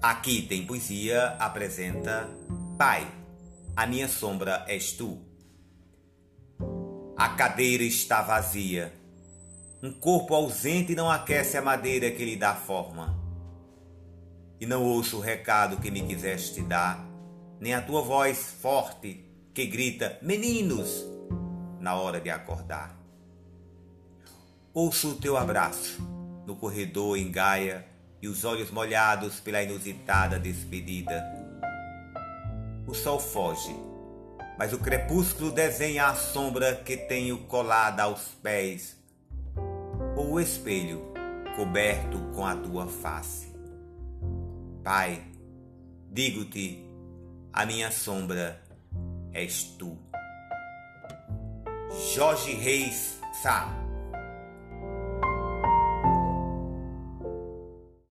Aqui tem poesia apresenta Pai, a minha sombra és tu. A cadeira está vazia. Um corpo ausente não aquece a madeira que lhe dá forma. E não ouço o recado que me quiseste dar, nem a tua voz forte que grita: Meninos! na hora de acordar. Ouço o teu abraço no corredor em Gaia e os olhos molhados pela inusitada despedida. O sol foge, mas o crepúsculo desenha a sombra que tenho colada aos pés, ou o espelho coberto com a tua face. Pai, digo-te, a minha sombra és tu. Jorge Reis Sá